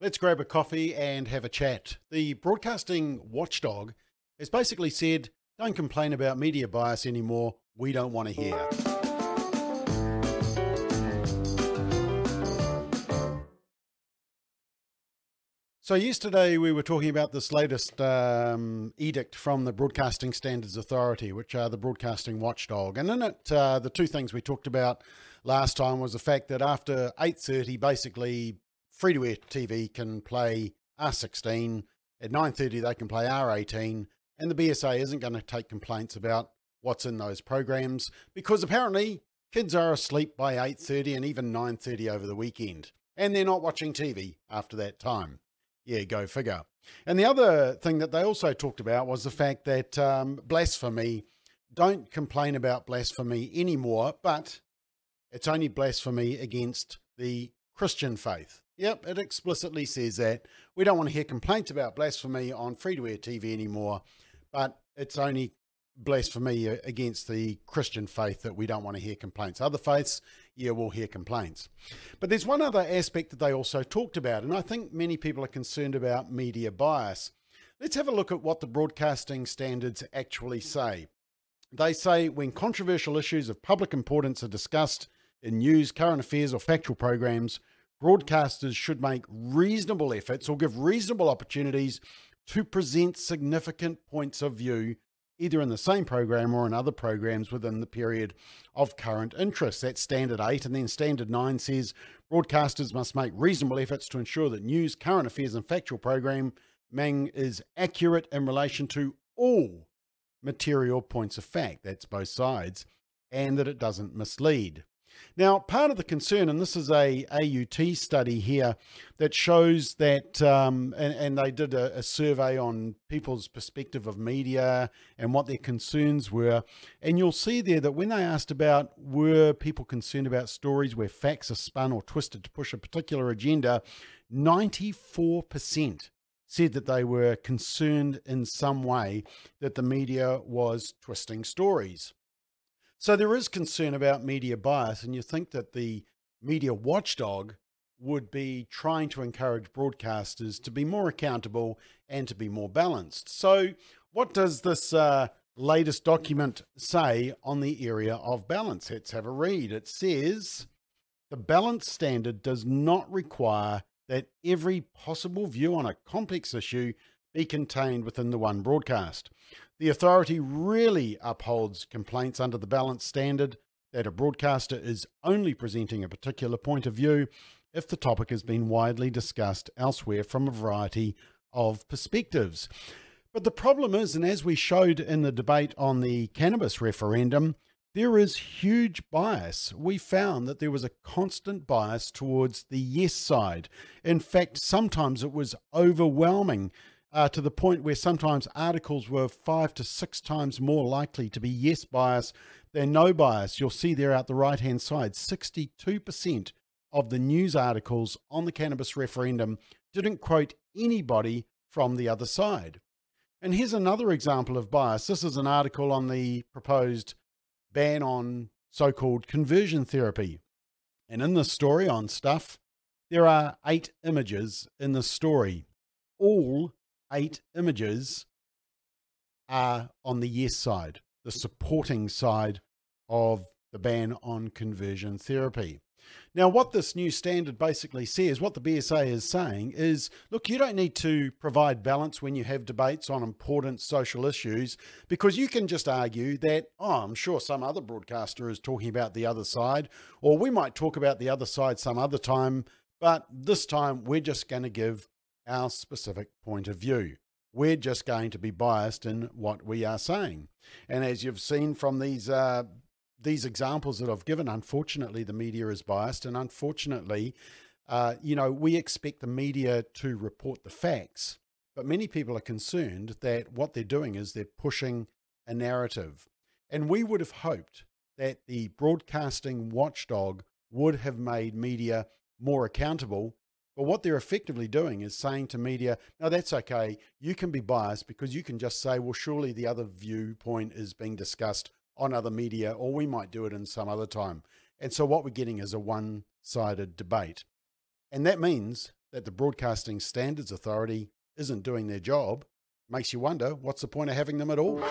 Let's grab a coffee and have a chat. The broadcasting watchdog has basically said, don't complain about media bias anymore. We don't want to hear. So, yesterday we were talking about this latest um, edict from the Broadcasting Standards Authority, which are the broadcasting watchdog. And in it, uh, the two things we talked about last time was the fact that after 8.30, basically free to air TV can play R16. At 9:30 they can play R18 and the BSA isn't going to take complaints about what's in those programs because apparently kids are asleep by 8:30 and even 9:30 over the weekend and they're not watching TV after that time. Yeah, go figure. And the other thing that they also talked about was the fact that um, blasphemy, don't complain about blasphemy anymore, but it's only blasphemy against the Christian faith. Yep, it explicitly says that. We don't want to hear complaints about blasphemy on free to air TV anymore, but it's only blasphemy uh, against the Christian faith that we don't want to hear complaints. Other faiths, yeah, we'll hear complaints. But there's one other aspect that they also talked about, and I think many people are concerned about media bias. Let's have a look at what the broadcasting standards actually say. They say when controversial issues of public importance are discussed in news, current affairs, or factual programs, broadcasters should make reasonable efforts or give reasonable opportunities to present significant points of view, either in the same program or in other programs within the period of current interest. That's standard eight. And then standard nine says broadcasters must make reasonable efforts to ensure that news, current affairs, and factual program programming is accurate in relation to all material points of fact. That's both sides. And that it doesn't mislead. Now, part of the concern, and this is a AUT study here that shows that, um, and, and, they did a, a, survey on people's perspective of media and what their concerns were. And you'll see there that when they asked about were people concerned about stories where facts are spun or twisted to push a particular agenda, 94% said that they were concerned in some way that the media was twisting stories. So there is concern about media bias, and you think that the media watchdog would be trying to encourage broadcasters to be more accountable and to be more balanced. So, what does this uh, latest document say on the area of balance? Let's have a read. It says the balance standard does not require that every possible view on a complex issue be contained within the one broadcast. The authority really upholds complaints under the balance standard that a broadcaster is only presenting a particular point of view if the topic has been widely discussed elsewhere from a variety of perspectives. But the problem is, and as we showed in the debate on the cannabis referendum, there is huge bias. We found that there was a constant bias towards the yes side. In fact, sometimes it was overwhelming uh, to the point where sometimes articles were five to six times more likely to be yes bias than no bias. You'll see there at the right hand side 62% of the news articles on the cannabis referendum didn't quote anybody from the other side. And here's another example of bias. This is an article on the proposed ban on so called conversion therapy. And in this story on Stuff, there are eight images in the story, all eight images are on the yes side, the supporting side of the ban on conversion therapy. Now, what this new standard basically says, what the BSA is saying is look, you don't need to provide balance when you have debates on important social issues because you can just argue that, oh, I'm sure some other broadcaster is talking about the other side, or we might talk about the other side some other time, but this time we're just going to give our specific point of view. We're just going to be biased in what we are saying. And as you've seen from these uh, these examples that I've given, unfortunately, the media is biased, and unfortunately, uh, you know, we expect the media to report the facts, but many people are concerned that what they're doing is they're pushing a narrative. And we would have hoped that the broadcasting watchdog would have made media more accountable but what they're effectively doing is saying to media, no, that's okay. You can be biased because you can just say, well, surely the other viewpoint is being discussed on other media, or we might do it in some other time. And so what we're getting is a one sided debate. And that means that the Broadcasting Standards Authority isn't doing their job makes you wonder what's the point of having them at all?